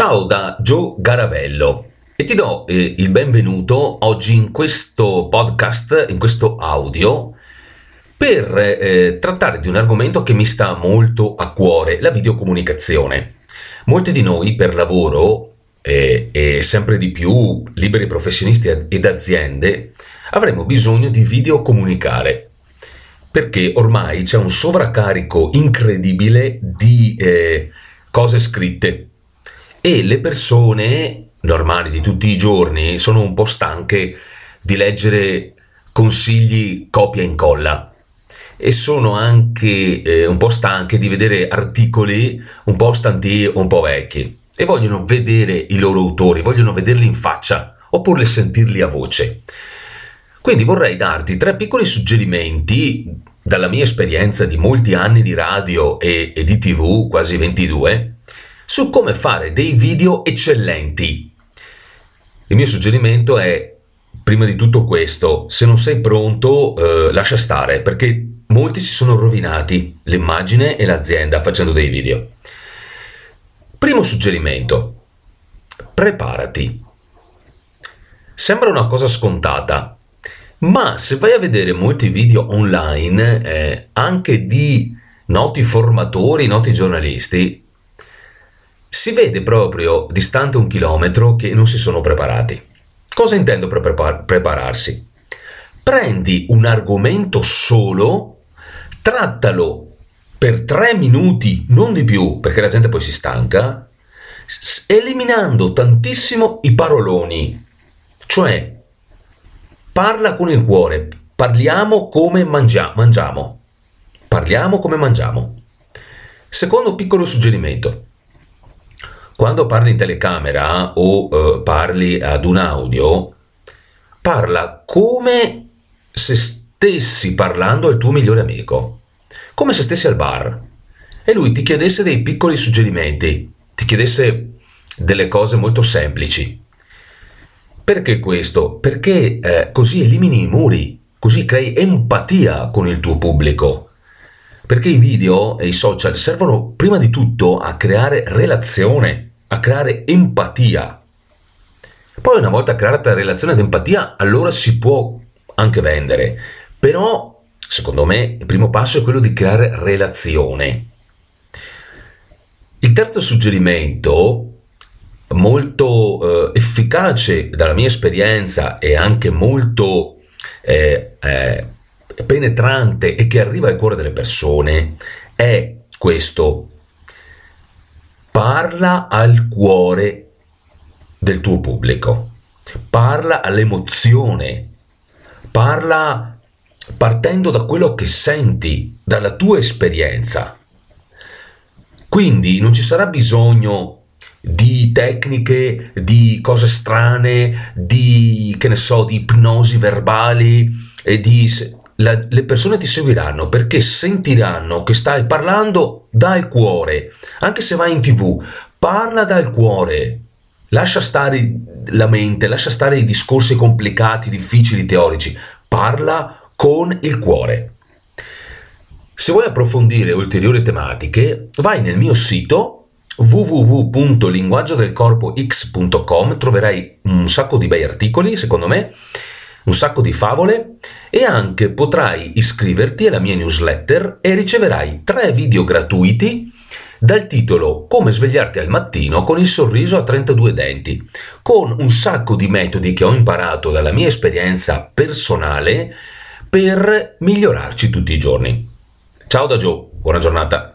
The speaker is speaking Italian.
Ciao da Joe Garavello e ti do eh, il benvenuto oggi in questo podcast, in questo audio, per eh, trattare di un argomento che mi sta molto a cuore, la videocomunicazione. Molti di noi per lavoro eh, e sempre di più liberi professionisti ed aziende avremo bisogno di videocomunicare perché ormai c'è un sovraccarico incredibile di eh, cose scritte e le persone normali di tutti i giorni sono un po' stanche di leggere consigli copia e incolla e sono anche eh, un po' stanche di vedere articoli un po' stanti o un po' vecchi e vogliono vedere i loro autori, vogliono vederli in faccia oppure sentirli a voce. Quindi vorrei darti tre piccoli suggerimenti dalla mia esperienza di molti anni di radio e, e di tv, quasi 22, su come fare dei video eccellenti. Il mio suggerimento è, prima di tutto questo, se non sei pronto, eh, lascia stare, perché molti si sono rovinati l'immagine e l'azienda facendo dei video. Primo suggerimento, preparati. Sembra una cosa scontata, ma se vai a vedere molti video online, eh, anche di noti formatori, noti giornalisti, si vede proprio distante un chilometro che non si sono preparati. Cosa intendo per prepar- prepararsi? Prendi un argomento solo, trattalo per tre minuti, non di più, perché la gente poi si stanca, eliminando tantissimo i paroloni. Cioè, parla con il cuore, parliamo come mangia- mangiamo. Parliamo come mangiamo. Secondo piccolo suggerimento, quando parli in telecamera o uh, parli ad un audio, parla come se stessi parlando al tuo migliore amico, come se stessi al bar e lui ti chiedesse dei piccoli suggerimenti, ti chiedesse delle cose molto semplici. Perché questo? Perché eh, così elimini i muri, così crei empatia con il tuo pubblico. Perché i video e i social servono prima di tutto a creare relazione a creare empatia. Poi una volta creata la relazione di empatia, allora si può anche vendere. Però, secondo me, il primo passo è quello di creare relazione. Il terzo suggerimento, molto eh, efficace dalla mia esperienza e anche molto eh, eh, penetrante e che arriva al cuore delle persone, è questo parla al cuore del tuo pubblico, parla all'emozione, parla partendo da quello che senti, dalla tua esperienza. Quindi non ci sarà bisogno di tecniche, di cose strane, di che ne so, di ipnosi verbali e di la, le persone ti seguiranno perché sentiranno che stai parlando dal cuore, anche se vai in tv, parla dal cuore, lascia stare la mente, lascia stare i discorsi complicati, difficili, teorici, parla con il cuore. Se vuoi approfondire ulteriori tematiche, vai nel mio sito www.linguaggiodelcorpox.com, troverai un sacco di bei articoli, secondo me, un sacco di favole e anche potrai iscriverti alla mia newsletter e riceverai tre video gratuiti dal titolo Come svegliarti al mattino con il sorriso a 32 denti, con un sacco di metodi che ho imparato dalla mia esperienza personale per migliorarci tutti i giorni. Ciao da Joe, buona giornata.